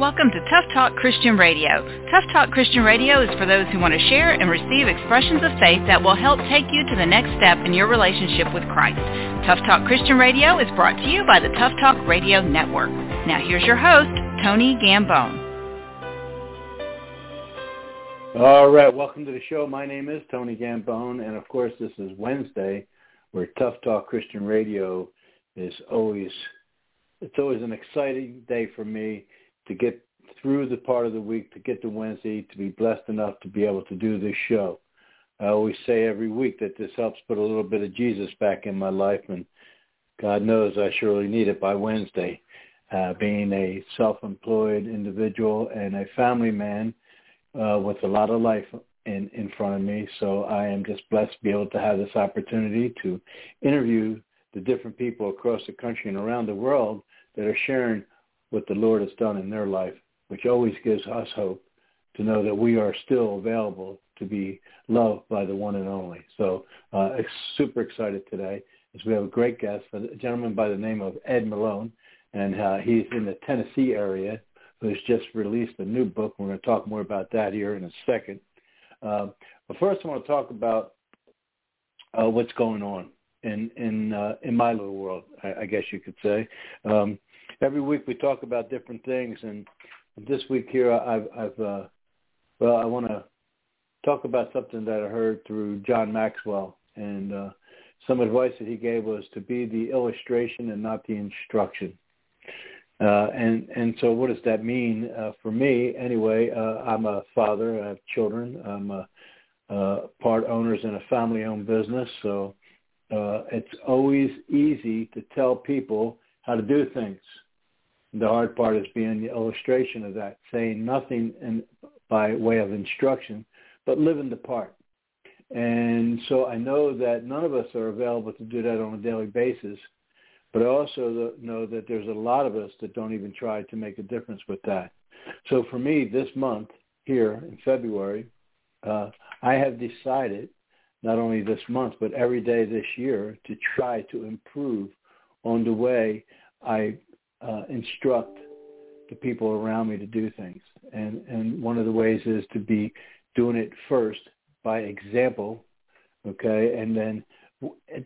Welcome to Tough Talk Christian Radio. Tough Talk Christian Radio is for those who want to share and receive expressions of faith that will help take you to the next step in your relationship with Christ. Tough Talk Christian Radio is brought to you by the Tough Talk Radio Network. Now here's your host, Tony Gambone. All right, welcome to the show. My name is Tony Gambone, and of course this is Wednesday, where Tough Talk Christian Radio is always, it's always an exciting day for me to get through the part of the week, to get to Wednesday, to be blessed enough to be able to do this show. I always say every week that this helps put a little bit of Jesus back in my life, and God knows I surely need it by Wednesday. Uh, being a self-employed individual and a family man uh, with a lot of life in, in front of me, so I am just blessed to be able to have this opportunity to interview the different people across the country and around the world that are sharing what the Lord has done in their life, which always gives us hope to know that we are still available to be loved by the one and only. So uh, super excited today as we have a great guest, a gentleman by the name of Ed Malone, and uh, he's in the Tennessee area who's just released a new book. We're going to talk more about that here in a second. Uh, but first I want to talk about uh, what's going on in in uh, in my little world, I, I guess you could say. Um, every week we talk about different things, and this week here I've, I've uh, well, I want to talk about something that I heard through John Maxwell, and uh, some advice that he gave was to be the illustration and not the instruction. Uh, and and so what does that mean uh, for me? Anyway, uh, I'm a father. I have children. I'm a, uh, part owners in a family-owned business, so uh, it's always easy to tell people how to do things. The hard part is being the illustration of that, saying nothing in, by way of instruction, but living the part. And so I know that none of us are available to do that on a daily basis, but I also know that there's a lot of us that don't even try to make a difference with that. So for me, this month here in February, uh, I have decided, not only this month, but every day this year, to try to improve on the way I uh, instruct the people around me to do things. And, and one of the ways is to be doing it first by example, okay? And then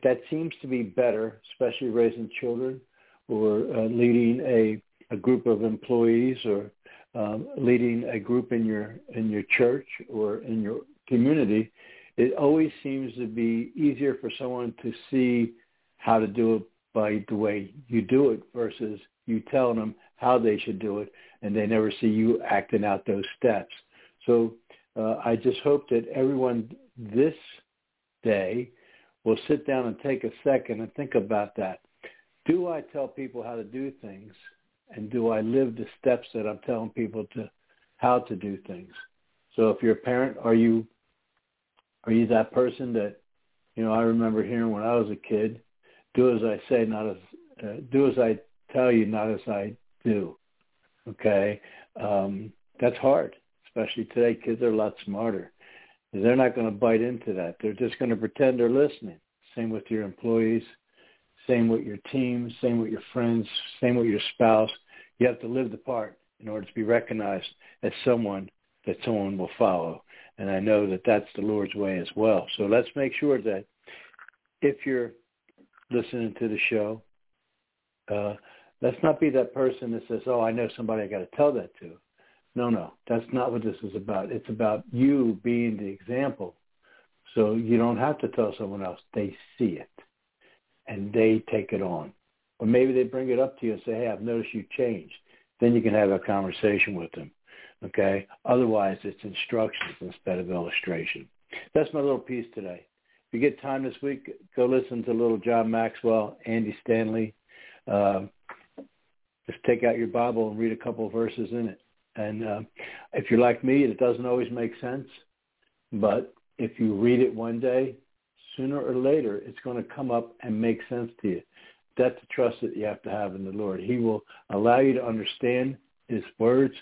that seems to be better, especially raising children or uh, leading a, a group of employees or um, leading a group in your in your church or in your community. It always seems to be easier for someone to see how to do it by the way you do it versus you telling them how they should do it, and they never see you acting out those steps. So uh, I just hope that everyone this day will sit down and take a second and think about that. Do I tell people how to do things, and do I live the steps that I'm telling people to how to do things? So if you're a parent, are you are you that person that you know? I remember hearing when I was a kid, "Do as I say, not as uh, do as I tell you, not as I do. Okay, um, that's hard, especially today. Kids are a lot smarter. They're not going to bite into that. They're just going to pretend they're listening. Same with your employees. Same with your team. Same with your friends. Same with your spouse. You have to live the part in order to be recognized as someone that someone will follow. And I know that that's the Lord's way as well. So let's make sure that if you're listening to the show, uh, Let's not be that person that says, oh, I know somebody I got to tell that to. No, no, that's not what this is about. It's about you being the example. So you don't have to tell someone else. They see it and they take it on. Or maybe they bring it up to you and say, hey, I've noticed you changed. Then you can have a conversation with them. Okay? Otherwise, it's instructions instead of illustration. That's my little piece today. If you get time this week, go listen to little John Maxwell, Andy Stanley. Uh, just take out your Bible and read a couple of verses in it. And uh, if you're like me, it doesn't always make sense. But if you read it one day, sooner or later, it's going to come up and make sense to you. That's the trust that you have to have in the Lord. He will allow you to understand his words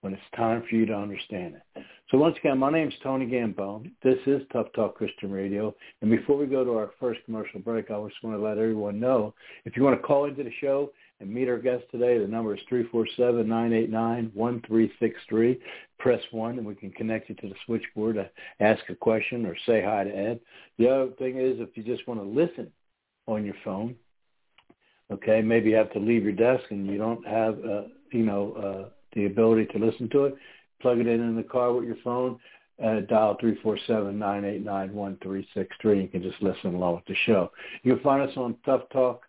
when it's time for you to understand it. So once again, my name is Tony Gambone. This is Tough Talk Christian Radio. And before we go to our first commercial break, I just want to let everyone know, if you want to call into the show and meet our guest today, the number is 347-989-1363. Press 1 and we can connect you to the switchboard to ask a question or say hi to Ed. The other thing is if you just want to listen on your phone, okay, maybe you have to leave your desk and you don't have, uh, you know, uh, the ability to listen to it, plug it in in the car with your phone, uh, dial 347-989-1363. You can just listen along with the show. You can find us on Tough Talk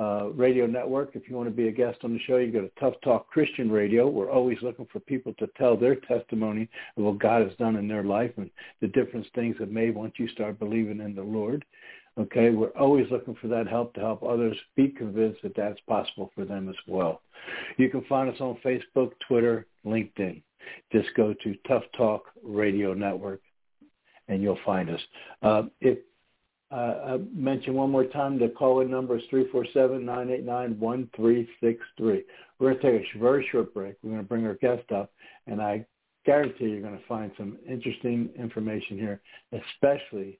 uh, Radio Network. If you want to be a guest on the show, you go to Tough Talk Christian Radio. We're always looking for people to tell their testimony of what God has done in their life and the different things that made once you start believing in the Lord. Okay, we're always looking for that help to help others be convinced that that's possible for them as well. You can find us on Facebook, Twitter, LinkedIn. Just go to Tough Talk Radio Network and you'll find us. Uh, if uh, I mention one more time, the call-in number is 347-989-1363. We're going to take a very short break. We're going to bring our guest up, and I guarantee you're going to find some interesting information here, especially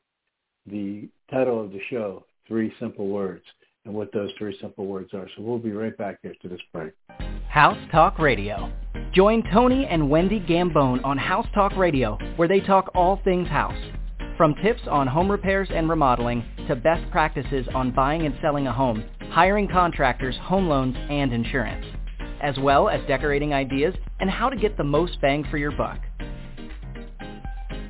the title of the show, Three Simple Words, and what those three simple words are. So we'll be right back after this break. House Talk Radio. Join Tony and Wendy Gambone on House Talk Radio, where they talk all things house. From tips on home repairs and remodeling to best practices on buying and selling a home, hiring contractors, home loans, and insurance, as well as decorating ideas and how to get the most bang for your buck.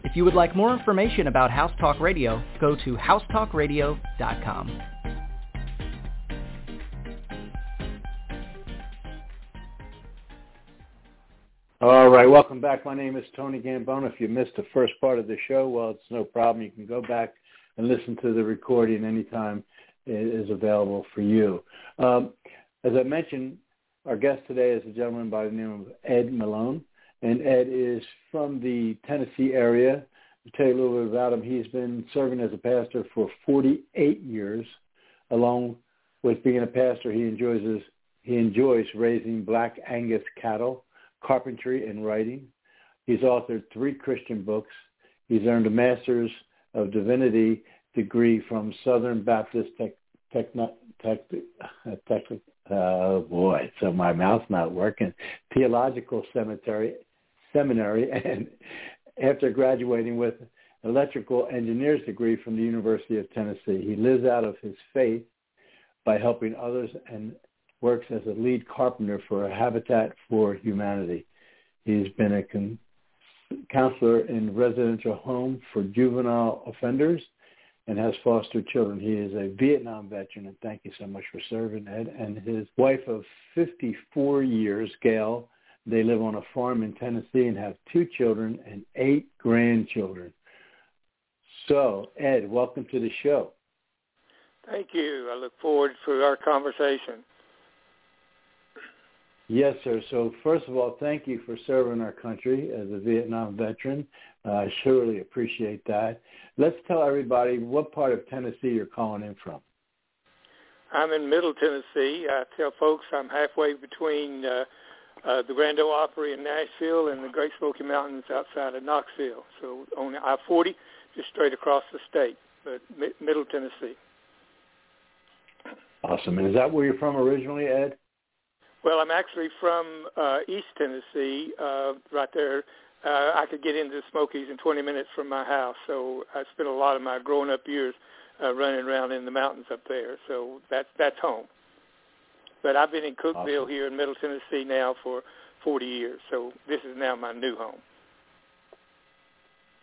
If you would like more information about House Talk Radio, go to housetalkradio.com. All right, welcome back. My name is Tony Gambone. If you missed the first part of the show, well, it's no problem. You can go back and listen to the recording anytime it is available for you. Um, as I mentioned, our guest today is a gentleman by the name of Ed Malone and Ed is from the Tennessee area. To tell you a little bit about him, he's been serving as a pastor for 48 years. Along with being a pastor, he enjoys his, he enjoys raising black Angus cattle, carpentry, and writing. He's authored three Christian books. He's earned a Master's of Divinity degree from Southern Baptist Tech, Techno, Tech, Tech, oh boy, so my mouth's not working. Theological Cemetery seminary and after graduating with electrical engineer's degree from the University of Tennessee. He lives out of his faith by helping others and works as a lead carpenter for Habitat for Humanity. He's been a con- counselor in residential home for juvenile offenders and has foster children. He is a Vietnam veteran, and thank you so much for serving, Ed. And his wife of 54 years, Gale, they live on a farm in Tennessee and have two children and eight grandchildren. So, Ed, welcome to the show. Thank you. I look forward to our conversation. Yes, sir. So first of all, thank you for serving our country as a Vietnam veteran. Uh, I surely appreciate that. Let's tell everybody what part of Tennessee you're calling in from. I'm in Middle Tennessee. I tell folks I'm halfway between uh, uh, the Grand Ole Opry in Nashville and the Great Smoky Mountains outside of Knoxville. So on I-40, just straight across the state, but mi- Middle Tennessee. Awesome. And is that where you're from originally, Ed? Well, I'm actually from uh, East Tennessee, uh, right there. Uh, I could get into the Smokies in 20 minutes from my house, so I spent a lot of my growing up years uh, running around in the mountains up there. So that's that's home. But I've been in Cookeville awesome. here in Middle Tennessee now for 40 years, so this is now my new home.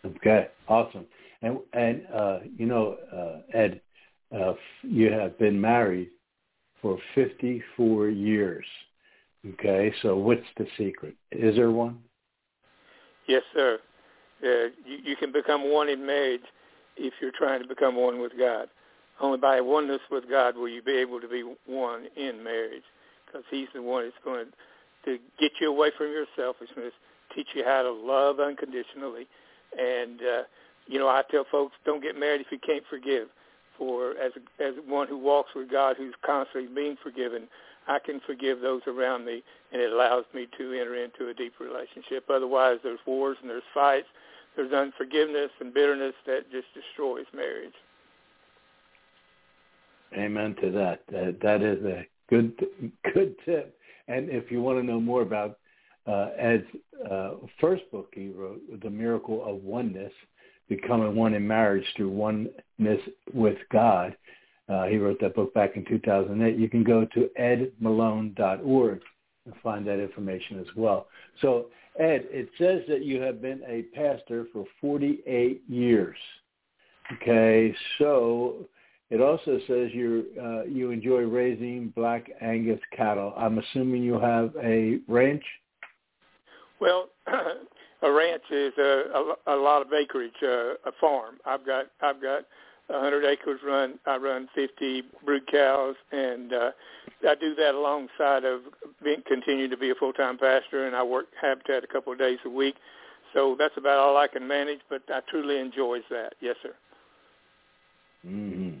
Okay, awesome. And and uh, you know, uh, Ed, uh, you have been married for 54 years. Okay, so what's the secret? Is there one? Yes, sir. Uh, you, you can become one in marriage if you're trying to become one with God. Only by oneness with God will you be able to be one in marriage, because He's the one that's going to, get you away from your selfishness, teach you how to love unconditionally, and uh, you know I tell folks don't get married if you can't forgive. For as as one who walks with God, who's constantly being forgiven, I can forgive those around me, and it allows me to enter into a deep relationship. Otherwise, there's wars and there's fights, there's unforgiveness and bitterness that just destroys marriage. Amen to that. That, that is a good good tip. And if you want to know more about uh, Ed's uh, first book he wrote, The Miracle of Oneness, Becoming One in Marriage Through Oneness with God, uh, he wrote that book back in 2008. You can go to edmalone.org and find that information as well. So, Ed, it says that you have been a pastor for 48 years. Okay, so it also says you uh, you enjoy raising black Angus cattle. I'm assuming you have a ranch. Well, a ranch is a, a, a lot of acreage, uh, a farm. I've got I've got 100 acres run. I run 50 brood cows, and uh, I do that alongside of being continue to be a full-time pastor, and I work Habitat a couple of days a week. So that's about all I can manage, but I truly enjoys that. Yes, sir. Mm-hmm.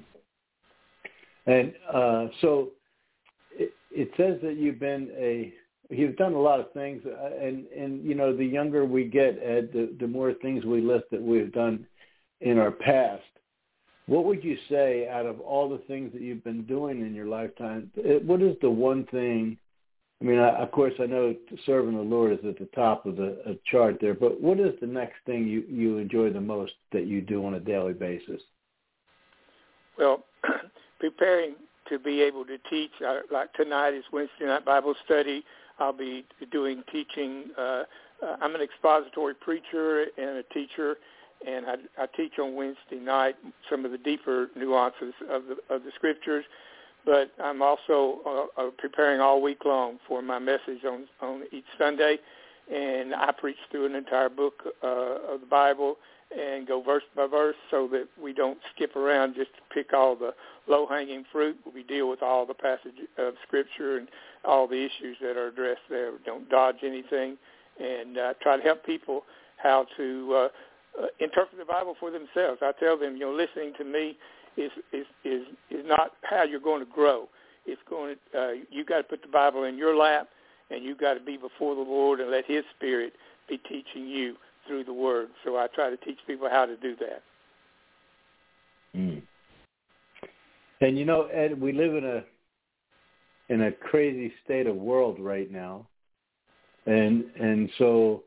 And uh, so it, it says that you've been a you've done a lot of things, uh, and and you know the younger we get, Ed, the, the more things we list that we've done in our past. What would you say out of all the things that you've been doing in your lifetime? What is the one thing? I mean, I, of course, I know serving the Lord is at the top of the chart there, but what is the next thing you you enjoy the most that you do on a daily basis? Well, preparing to be able to teach, uh, like tonight is Wednesday night Bible study. I'll be doing teaching. Uh, uh, I'm an expository preacher and a teacher, and I, I teach on Wednesday night some of the deeper nuances of the of the scriptures. But I'm also uh, uh, preparing all week long for my message on on each Sunday, and I preach through an entire book uh, of the Bible and go verse by verse so that we don't skip around just to pick all the low-hanging fruit. We deal with all the passage of Scripture and all the issues that are addressed there. We don't dodge anything and uh, try to help people how to uh, interpret the Bible for themselves. I tell them, you know, listening to me is is is, is not how you're going to grow. It's going to uh, you got to put the Bible in your lap, and you got to be before the Lord and let His Spirit be teaching you through the Word. So I try to teach people how to do that. Mm. And you know, Ed, we live in a in a crazy state of world right now, and and so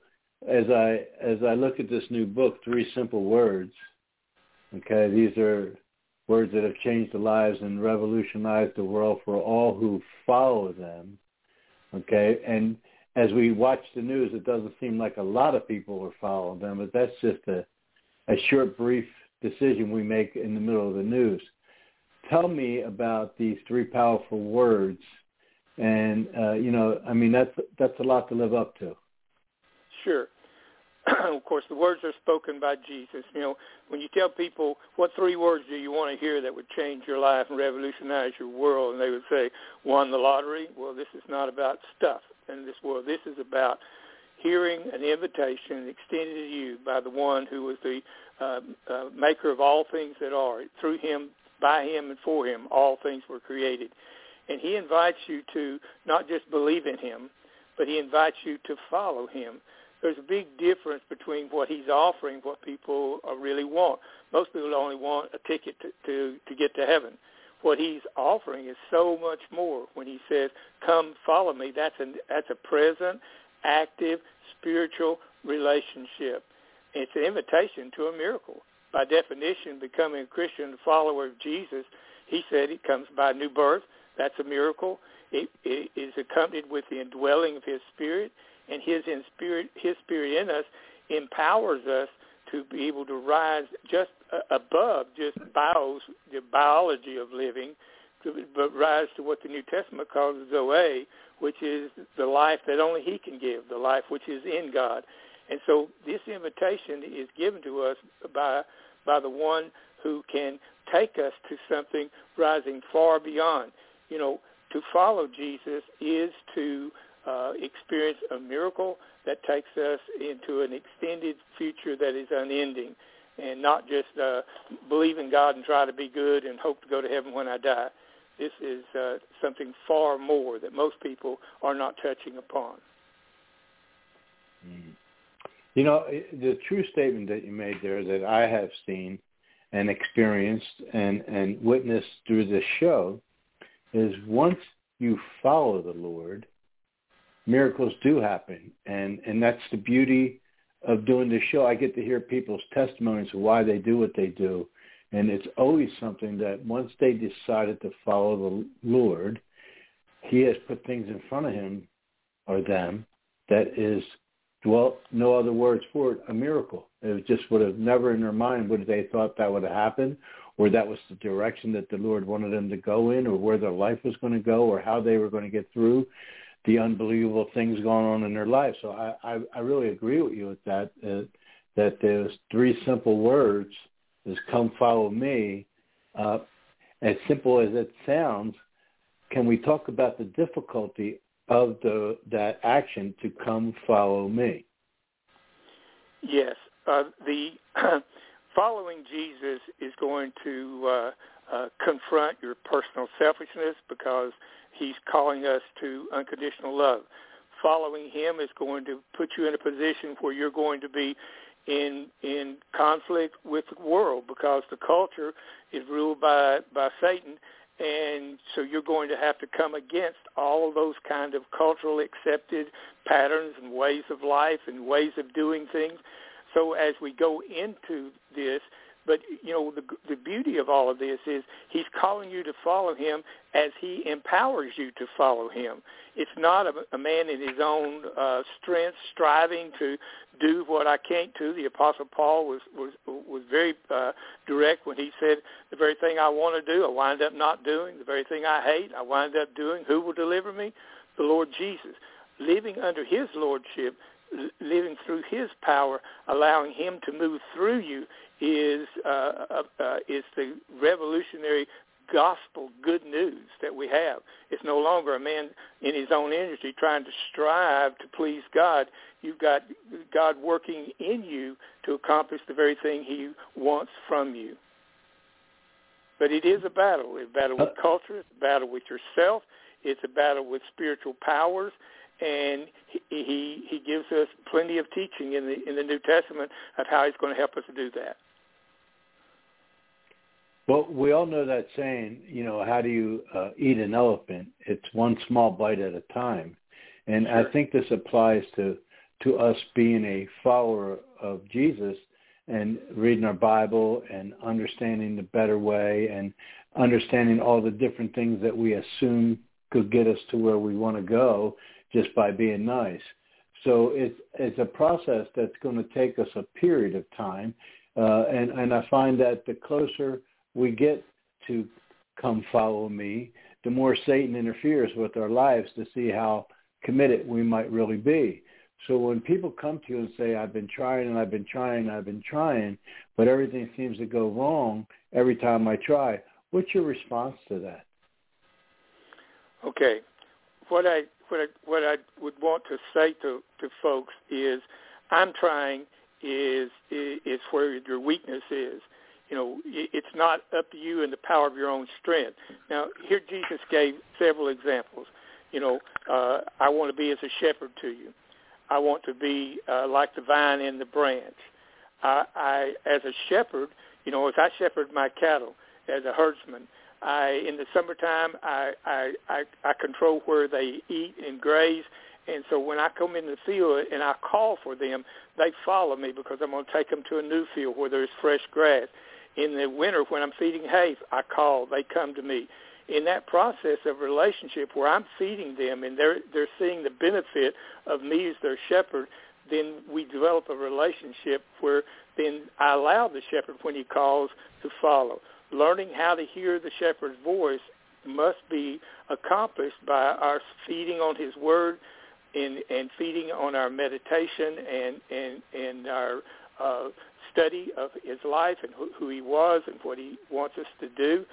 as I as I look at this new book, three simple words. Okay, these are words that have changed the lives and revolutionized the world for all who follow them. Okay, and as we watch the news, it doesn't seem like a lot of people are following them, but that's just a, a short, brief decision we make in the middle of the news. Tell me about these three powerful words, and uh, you know, I mean, that's that's a lot to live up to. Sure. of course, the words are spoken by Jesus. You know, when you tell people what three words do you want to hear that would change your life and revolutionize your world, and they would say, "Won the lottery." Well, this is not about stuff in this world. This is about hearing an invitation extended to you by the one who was the uh, uh, maker of all things that are. Through him, by him, and for him, all things were created. And he invites you to not just believe in him, but he invites you to follow him. There's a big difference between what he's offering, what people uh, really want. Most people only want a ticket to, to, to get to heaven what he's offering is so much more. When he says, "Come, follow me," that's a that's a present, active, spiritual relationship. It's an invitation to a miracle. By definition, becoming a Christian, a follower of Jesus, he said it comes by new birth. That's a miracle. It, it is accompanied with the indwelling of His Spirit, and His in spirit, His Spirit in us empowers us to be able to rise just uh, above just bios, the biology of living, to, but rise to what the New Testament calls Zoe, which is the life that only He can give, the life which is in God. And so this invitation is given to us by by the one who can take us to something rising far beyond. You know, to follow Jesus is to uh, experience a miracle that takes us into an extended future that is unending and not just uh, believe in God and try to be good and hope to go to heaven when I die. This is uh, something far more that most people are not touching upon. Mm. You know, the true statement that you made there that I have seen and experienced and, and witnessed through this show is once you follow the Lord, miracles do happen. And, and that's the beauty of doing this show. I get to hear people's testimonies of why they do what they do. And it's always something that once they decided to follow the Lord, he has put things in front of him or them that is, well, no other words for it, a miracle. It just would have never in their mind would they thought that would have happened or that was the direction that the Lord wanted them to go in or where their life was going to go or how they were going to get through the unbelievable things going on in their life. So I, I, I really agree with you with that, uh, that there's three simple words is come follow me. Uh, as simple as it sounds, can we talk about the difficulty of the that action to come follow me? Yes, uh, the following Jesus is going to uh, uh, confront your personal selfishness because he's calling us to unconditional love. Following him is going to put you in a position where you're going to be in in conflict with the world because the culture is ruled by by Satan and so you're going to have to come against all of those kind of cultural accepted patterns and ways of life and ways of doing things so as we go into this but you know the the beauty of all of this is he's calling you to follow him as he empowers you to follow him. It's not a, a man in his own uh, strength striving to do what I can't do. The apostle Paul was was was very uh, direct when he said the very thing I want to do I wind up not doing. The very thing I hate I wind up doing. Who will deliver me? The Lord Jesus. Living under his lordship living through his power, allowing him to move through you is uh, uh, uh, is the revolutionary gospel good news that we have. It's no longer a man in his own energy trying to strive to please God. You've got God working in you to accomplish the very thing he wants from you. But it is a battle. It's a battle with uh, culture. It's a battle with yourself. It's a battle with spiritual powers and he, he he gives us plenty of teaching in the in the New Testament of how he's going to help us to do that. Well, we all know that saying, you know, how do you uh, eat an elephant? It's one small bite at a time. And sure. I think this applies to to us being a follower of Jesus and reading our Bible and understanding the better way and understanding all the different things that we assume could get us to where we want to go just by being nice. So it's it's a process that's going to take us a period of time, uh, and and I find that the closer we get to come follow me, the more Satan interferes with our lives to see how committed we might really be. So when people come to you and say, I've been trying and I've been trying and I've been trying, but everything seems to go wrong every time I try, what's your response to that? Okay. What I what I, what I would want to say to, to folks is I'm trying is, is is where your weakness is you know, it's not up to you and the power of your own strength. Now, here Jesus gave several examples. You know, uh, I want to be as a shepherd to you. I want to be uh, like the vine and the branch. I, I, as a shepherd, you know, as I shepherd my cattle, as a herdsman, I, in the summertime, I, I, I, I control where they eat and graze. And so when I come in the field and I call for them, they follow me because I'm going to take them to a new field where there's fresh grass in the winter when I'm feeding hay, I call, they come to me. In that process of relationship where I'm feeding them and they're they're seeing the benefit of me as their shepherd, then we develop a relationship where then I allow the shepherd when he calls to follow. Learning how to hear the shepherd's voice must be accomplished by our feeding on his word and, and feeding on our meditation and, and, and our uh, study of his life and who, who he was and what he wants us to do.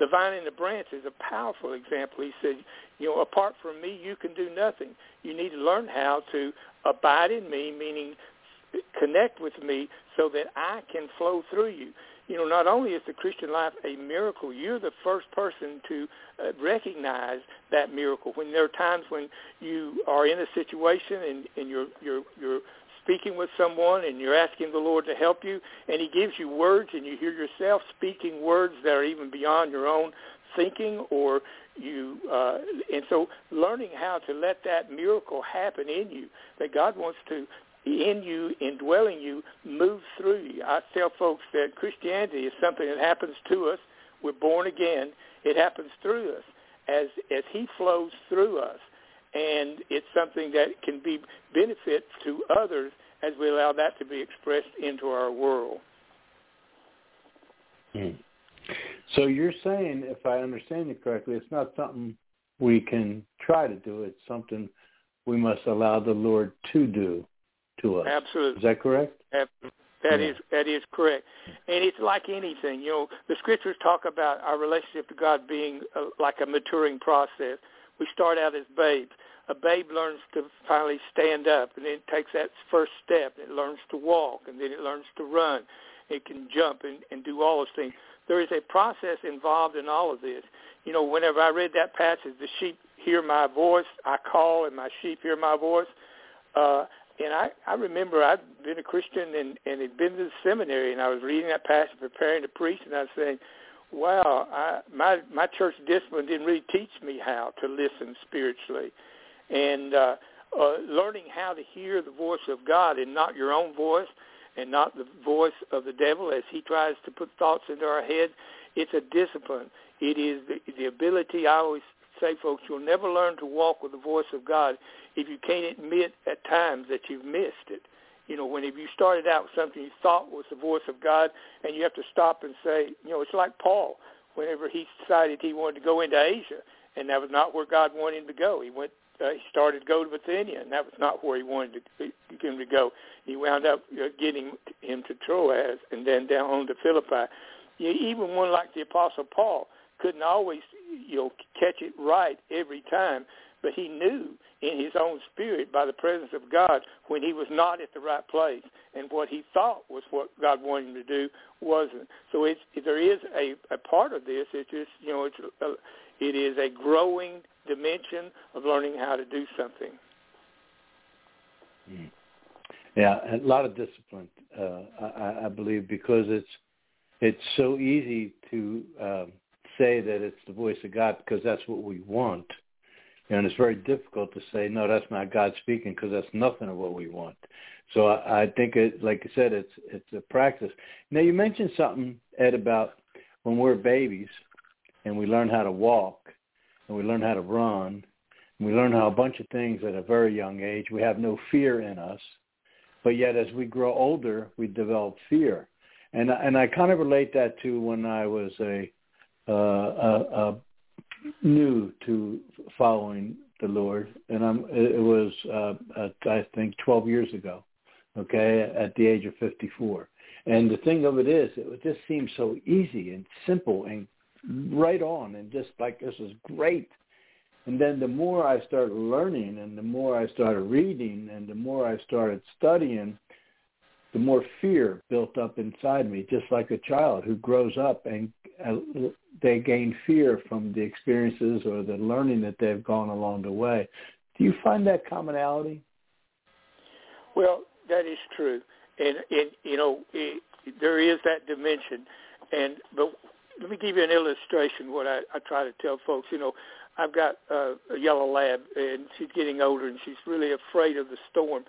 The vine and the branch is a powerful example. He said, you know, apart from me, you can do nothing. You need to learn how to abide in me, meaning connect with me so that I can flow through you. You know, not only is the Christian life a miracle, you're the first person to uh, recognize that miracle. When there are times when you are in a situation and, and you're, you're, you're speaking with someone and you're asking the Lord to help you and he gives you words and you hear yourself speaking words that are even beyond your own thinking or you uh, and so learning how to let that miracle happen in you that God wants to in you, indwelling you, move through you. I tell folks that Christianity is something that happens to us. We're born again. It happens through us as as He flows through us, and it's something that can be benefit to others as we allow that to be expressed into our world. Hmm. So you're saying, if I understand you correctly, it's not something we can try to do. It's something we must allow the Lord to do to us. Absolutely. Is that correct? Absolutely. That yeah. is that is correct, and it's like anything. You know, the scriptures talk about our relationship to God being a, like a maturing process. We start out as babes. A babe learns to finally stand up, and then it takes that first step. It learns to walk, and then it learns to run. It can jump and, and do all those things. There is a process involved in all of this. You know, whenever I read that passage, the sheep hear my voice. I call, and my sheep hear my voice. Uh, and I, I remember I'd been a Christian and, and had been to the seminary, and I was reading that passage, preparing to preach, and I was saying, wow, I, my my church discipline didn't really teach me how to listen spiritually, and uh, uh, learning how to hear the voice of God and not your own voice, and not the voice of the devil as he tries to put thoughts into our head. It's a discipline. It is the, the ability. I always say, folks, you'll never learn to walk with the voice of God if you can't admit at times that you've missed it. You know, whenever you started out with something you thought was the voice of God, and you have to stop and say, you know, it's like Paul. Whenever he decided he wanted to go into Asia, and that was not where God wanted him to go, he went. Uh, he started go to Bithynia, and that was not where he wanted to, him to go. He wound up uh, getting him to Troas, and then down on to Philippi. You, even one like the Apostle Paul couldn't always, you know, catch it right every time, but he knew in his own spirit by the presence of God when he was not at the right place and what he thought was what God wanted him to do wasn't. So it's there is a, a part of this. It's just you know it's a, it is a growing dimension of learning how to do something. Hmm. Yeah, a lot of discipline, uh, I, I believe, because it's it's so easy to um, say that it's the voice of God because that's what we want and it's very difficult to say, no, that's not God speaking because that's nothing of what we want. So I, I think, it, like I said, it's it's a practice. Now you mentioned something, Ed, about when we're babies and we learn how to walk and we learn how to run and we learn how a bunch of things at a very young age. We have no fear in us, but yet as we grow older, we develop fear. And and I kind of relate that to when I was a uh, a, a new to following the Lord, and I'm. It was uh, I think 12 years ago, okay, at the age of 54. And the thing of it is, it just seems so easy and simple and right on, and just like this is great. And then the more I started learning, and the more I started reading, and the more I started studying, the more fear built up inside me, just like a child who grows up and uh, they gain fear from the experiences or the learning that they've gone along the way. Do you find that commonality? Well, that is true, and and you know it, there is that dimension, and but let me give you an illustration. What I, I try to tell folks, you know, I've got uh, a yellow lab, and she's getting older, and she's really afraid of the storm,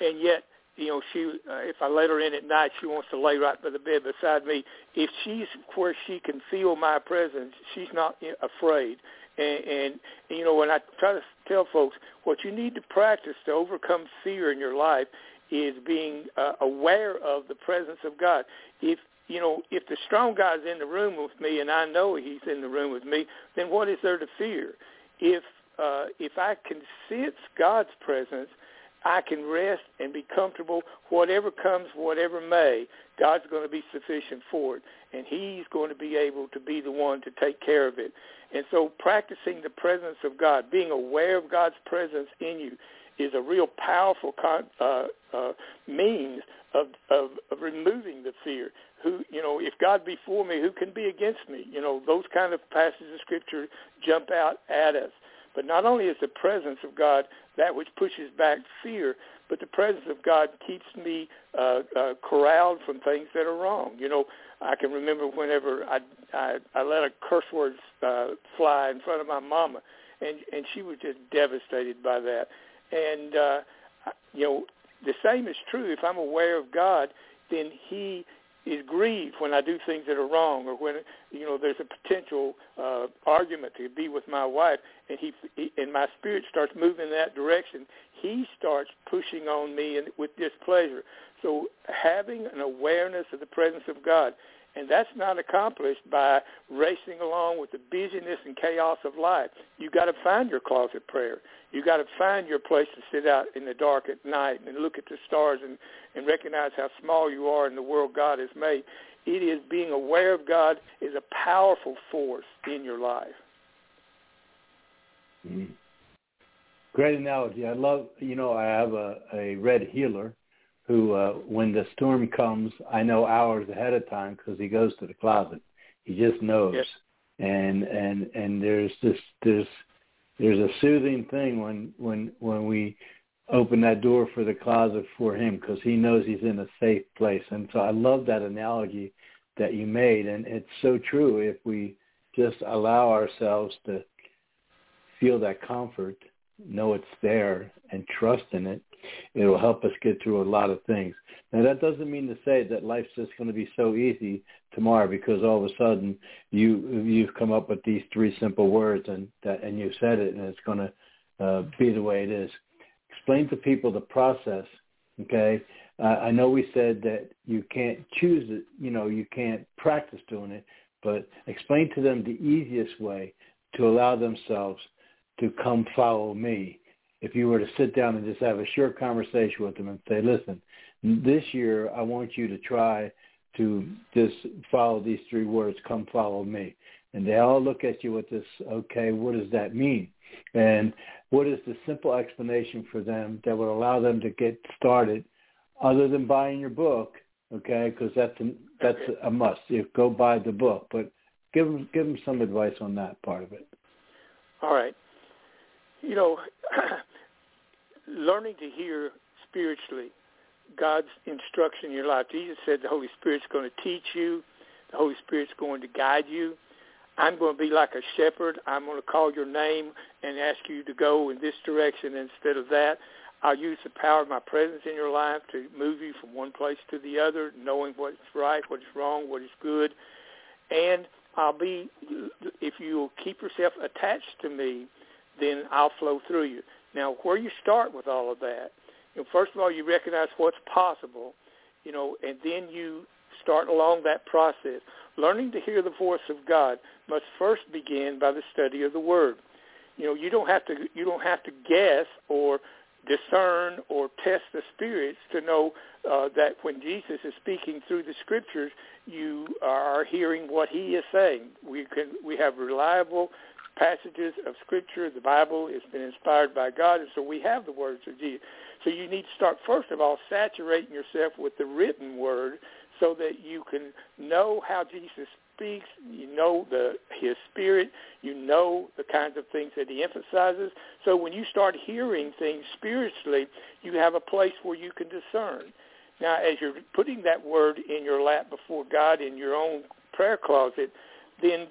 and yet you know, she uh, if I let her in at night, she wants to lay right by the bed beside me. If she's where she can feel my presence, she's not afraid. And, and you know, when I try to tell folks, what you need to practice to overcome fear in your life is being uh, aware of the presence of God. If you know, if the strong guy's in the room with me and I know he's in the room with me, then what is there to fear? If uh, if I can sense God's presence, I can rest and be comfortable. Whatever comes, whatever may, God's going to be sufficient for it, and He's going to be able to be the one to take care of it. And so practicing the presence of God, being aware of God's presence in you, is a real powerful con- uh, uh, means of, of, of removing the fear. Who, you know, if God be for me, who can be against me? You know, those kind of passages of Scripture jump out at us. But not only is the presence of God that which pushes back fear, but the presence of God keeps me uh, uh, corralled from things that are wrong. You know, I can remember whenever I I, I let a curse word uh, fly in front of my mama, and and she was just devastated by that. And uh, you know, the same is true. If I'm aware of God, then He is grieved when I do things that are wrong, or when you know there's a potential uh, argument to be with my wife, and he, he and my spirit starts moving in that direction. He starts pushing on me and with displeasure. So having an awareness of the presence of God and that's not accomplished by racing along with the busyness and chaos of life. You got to find your closet prayer. You got to find your place to sit out in the dark at night and look at the stars and, and recognize how small you are in the world God has made. It is being aware of God is a powerful force in your life. Mm-hmm. Great analogy. I love, you know, I have a, a red heeler who, uh, when the storm comes, I know hours ahead of time because he goes to the closet. He just knows, yes. and and and there's this there's there's a soothing thing when when when we open that door for the closet for him because he knows he's in a safe place. And so I love that analogy that you made, and it's so true. If we just allow ourselves to feel that comfort, know it's there, and trust in it, it will help us get through a lot of things. Now that doesn't mean to say that life's just going to be so easy tomorrow because all of a sudden you you've come up with these three simple words and that and you said it and it's going to uh, be the way it is. Explain to people the process. Okay, uh, I know we said that you can't choose it. You know, you can't practice doing it, but explain to them the easiest way to allow themselves to come follow me if you were to sit down and just have a short conversation with them and say, listen, this year I want you to try to just follow these three words, come follow me. And they all look at you with this, okay, what does that mean? And what is the simple explanation for them that would allow them to get started other than buying your book, okay, because that's a, that's a must. You go buy the book, but give them, give them some advice on that part of it. All right. You know, learning to hear spiritually God's instruction in your life. Jesus said the Holy Spirit's going to teach you. The Holy Spirit's going to guide you. I'm going to be like a shepherd. I'm going to call your name and ask you to go in this direction instead of that. I'll use the power of my presence in your life to move you from one place to the other, knowing what's right, what's wrong, what is good. And I'll be, if you'll keep yourself attached to me, then I'll flow through you. Now, where you start with all of that, you know, first of all, you recognize what's possible, you know, and then you start along that process. Learning to hear the voice of God must first begin by the study of the Word. You know, you don't have to you don't have to guess or discern or test the spirits to know uh, that when Jesus is speaking through the Scriptures, you are hearing what He is saying. We can we have reliable passages of Scripture. The Bible It's been inspired by God, and so we have the words of Jesus. So you need to start, first of all, saturating yourself with the written word so that you can know how Jesus speaks, you know the his spirit, you know the kinds of things that he emphasizes. So when you start hearing things spiritually, you have a place where you can discern. Now, as you're putting that word in your lap before God in your own prayer closet, then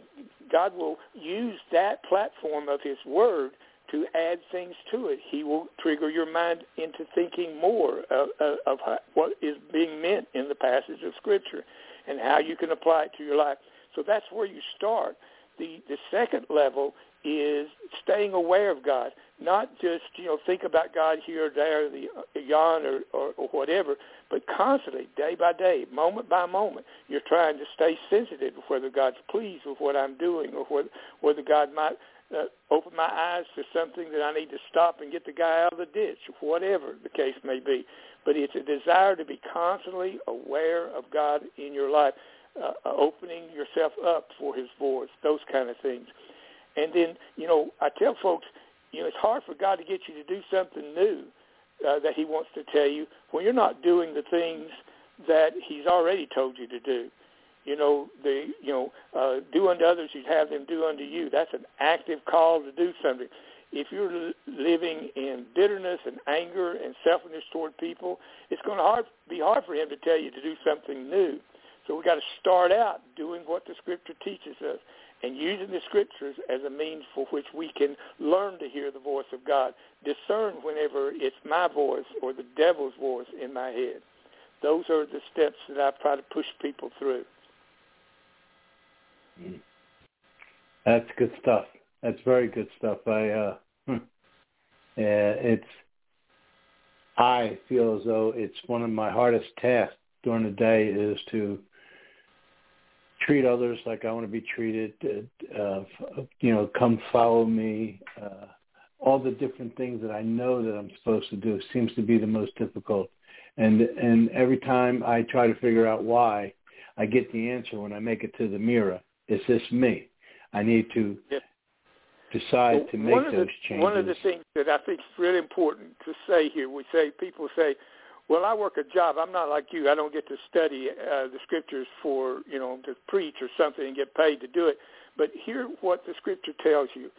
God will use that platform of his word to add things to it. He will trigger your mind into thinking more of, of, of what is being meant in the passage of Scripture and how you can apply it to your life. So that's where you start. The, the second level is staying aware of God, not just you know think about God here or there, the uh, yon or, or, or whatever, but constantly, day by day, moment by moment, you're trying to stay sensitive whether God's pleased with what I'm doing or whether, whether God might uh, open my eyes to something that I need to stop and get the guy out of the ditch, whatever the case may be. But it's a desire to be constantly aware of God in your life, uh, opening yourself up for his voice, those kind of things. And then, you know, I tell folks, you know, it's hard for God to get you to do something new uh, that he wants to tell you when you're not doing the things that he's already told you to do. You know, the you know, uh, do unto others you'd have them do unto you. That's an active call to do something. if you're living in bitterness and anger and selfishness toward people, it's going to hard, be hard for him to tell you to do something new. So we've got to start out doing what the Scripture teaches us and using the Scriptures as a means for which we can learn to hear the voice of God, discern whenever it's my voice or the devil's voice in my head. Those are the steps that I try to push people through. That's good stuff. That's very good stuff. I uh, hmm. it's I feel as though it's one of my hardest tasks during the day is to treat others like I want to be treated. Uh, you know, come follow me. Uh, all the different things that I know that I'm supposed to do seems to be the most difficult. And and every time I try to figure out why, I get the answer when I make it to the mirror. Is this me? I need to decide well, to make those the, changes. One of the things that I think is really important to say here, we say people say, "Well, I work a job. I'm not like you. I don't get to study uh, the scriptures for you know to preach or something and get paid to do it." But hear what the scripture tells you.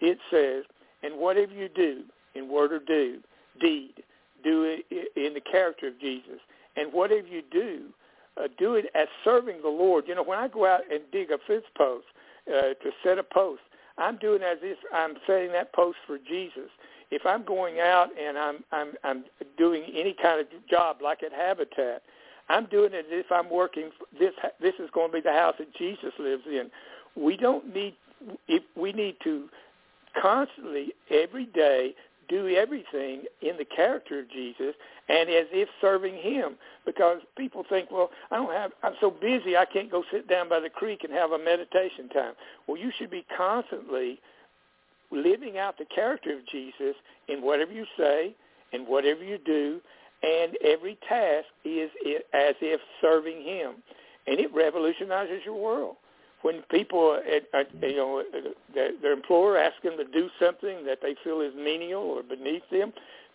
It says, "And whatever you do in word or do, deed, do it in the character of Jesus. And whatever you do, uh, do it as serving the Lord. You know, when I go out and dig a fence post uh, to set a post, I'm doing as if I'm setting that post for Jesus. If I'm going out and I'm I'm I'm doing any kind of job like at Habitat, I'm doing it if I'm working. This this is going to be the house that Jesus lives in. We don't need. If we need to constantly every day do everything in the character of Jesus and as if serving him because people think, well, I don't have, I'm so busy I can't go sit down by the creek and have a meditation time. Well, you should be constantly living out the character of Jesus in whatever you say and whatever you do and every task is as if serving him and it revolutionizes your world when people, uh, uh, you know, their, their employer asks them to do something that they feel is menial or beneath them,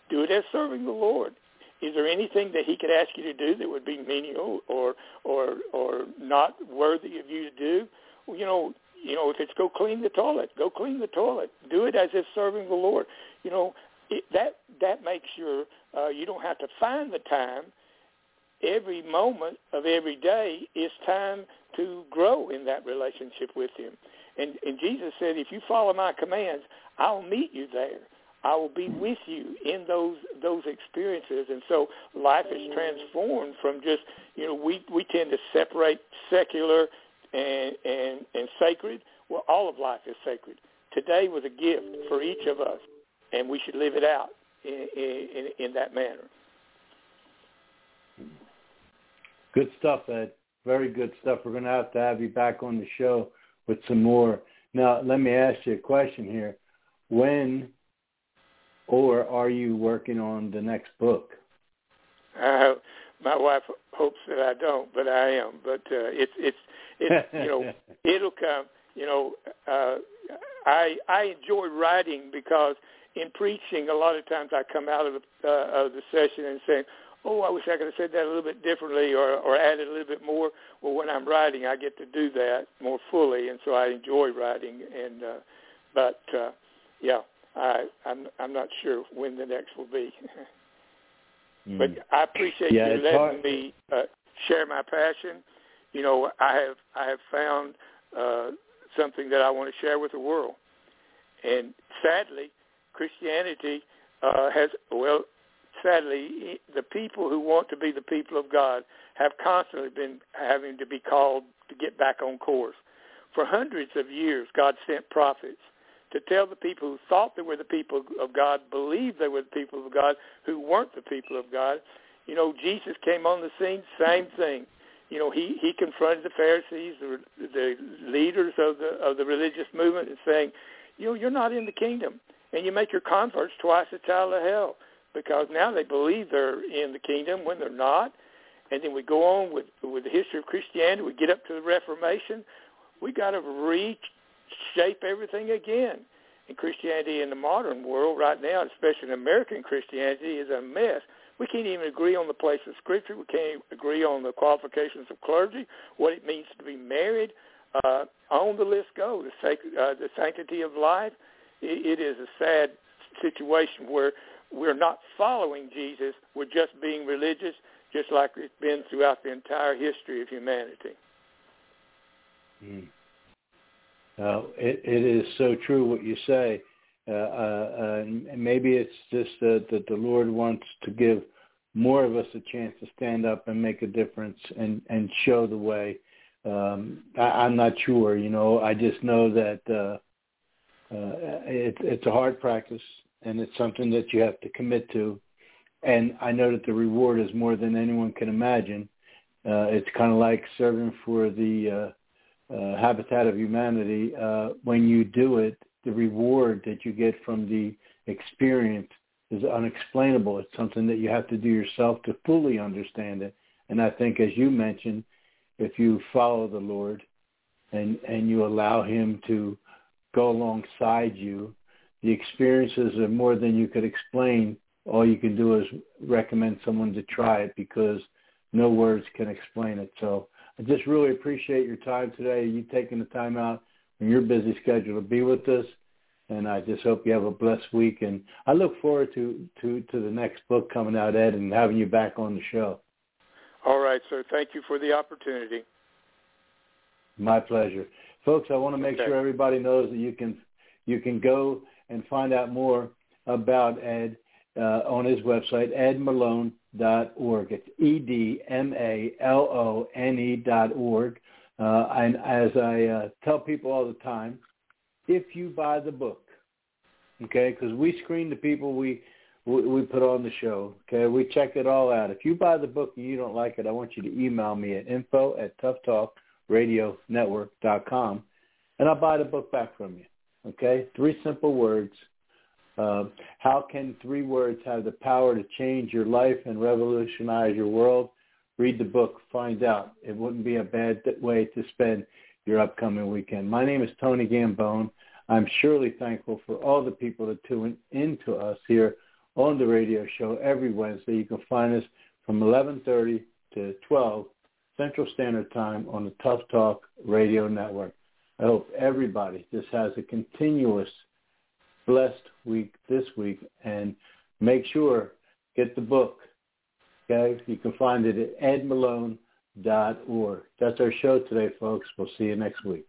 do it as serving the Lord. Is there anything that He could ask you to do that would be menial or or or not worthy of you to do? You know, you know, if it's go clean the toilet, go clean the toilet. Do it as if serving the Lord. You know, it, that that makes your uh, you don't have to find the time every moment of every day is time to grow in that relationship with him. And, and Jesus said, if you follow my commands, I'll meet you there. I will be with you in those those experiences, and so life is transformed from just you know we we tend to separate secular and and and sacred. Well, all of life is sacred. Today was a gift for each of us, and we should live it out in in, in that manner. Good stuff, Ed. Very good stuff. We're going to have to have you back on the show with some more. Now, let me ask you a question here. When or are you working on the next book? Uh, my wife hopes that I don't, but I am. But uh, it's it's it's you know it'll come. You know, uh, I I enjoy writing because in preaching a lot of times I come out of the uh, of the session and saying, oh, I wish I could have said that a little bit differently or, or added a little bit more. Well, when I'm writing, I get to do that more fully, and so I enjoy writing. And uh, but uh, yeah, I, I'm I'm not sure when the next will be. mm. But I appreciate yeah, you letting hard. me uh, share my passion. You know, I have I have found uh, something that I want to share with the world, and sadly, Christianity uh, has well sadly, the people who want to be the people of God have constantly been having to be called to get back on course. For hundreds of years, God sent prophets to tell the people who thought they were the people of God, believed they were the people of God, who weren't the people of God. You know, Jesus came on the scene, same thing. You know, he he confronted the Pharisees, the, the leaders of the of the religious movement, and saying, you know, you're not in the kingdom, and you make your converts twice a child of hell because now they believe they're in the kingdom when they're not. And then we go on with with the history of Christianity. We get up to the Reformation. We got to reshape everything again. And Christianity in the modern world right now, especially in American Christianity, is a mess. We can't even agree on the place of Scripture. We can't agree on the qualifications of clergy, what it means to be married. Uh, on the list go the, uh, the sanctity of life. it is a sad situation where we're not following Jesus. We're just being religious, just like it's been throughout the entire history of humanity. Mm. Uh, it, it is so true what you say. Uh, uh, and maybe it's just that, that the Lord wants to give more of us a chance to stand up and make a difference and, and show the way. Um, I, I'm not sure, you know. I just know that uh, uh, it, it's a hard practice and it's something that you have to commit to. And I know that the reward is more than anyone can imagine. Uh, it's kind of like serving for the uh, uh, Habitat of Humanity. Uh, when you do it, the reward that you get from the experience is unexplainable. It's something that you have to do yourself to fully understand it. And I think, as you mentioned, if you follow the Lord and and you allow Him to go alongside you, the experiences are more than you could explain. All you can do is recommend someone to try it because no words can explain it. So I just really appreciate your time today. You taking the time out from your busy schedule to be with us and I just hope you have a blessed week. And I look forward to to to the next book coming out, Ed, and having you back on the show. All right, sir. Thank you for the opportunity. My pleasure, folks. I want to make okay. sure everybody knows that you can you can go and find out more about Ed uh, on his website, edmalone.org. It's E D M A L O N E dot org. Uh, and as I uh, tell people all the time, if you buy the book, okay? Because we screen the people we, we we put on the show, okay? We check it all out. If you buy the book and you don't like it, I want you to email me at info at toughtalkradio network dot com, and I'll buy the book back from you, okay? Three simple words. Uh, how can three words have the power to change your life and revolutionize your world? Read the book, find out. It wouldn't be a bad way to spend your upcoming weekend. My name is Tony Gambone. I'm surely thankful for all the people that tune into us here on the radio show every Wednesday. You can find us from 11:30 to 12 Central Standard Time on the Tough Talk Radio Network. I hope everybody just has a continuous blessed week this week and make sure get the book. Okay, you can find it at Ed Malone. That's our show today, folks. We'll see you next week.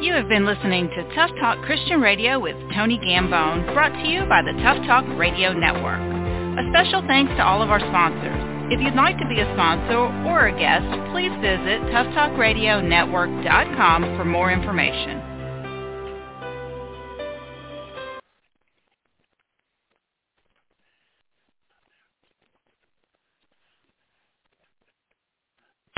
You have been listening to Tough Talk Christian Radio with Tony Gambone, brought to you by the Tough Talk Radio Network. A special thanks to all of our sponsors. If you'd like to be a sponsor or a guest, please visit toughtalkradionetwork.com for more information.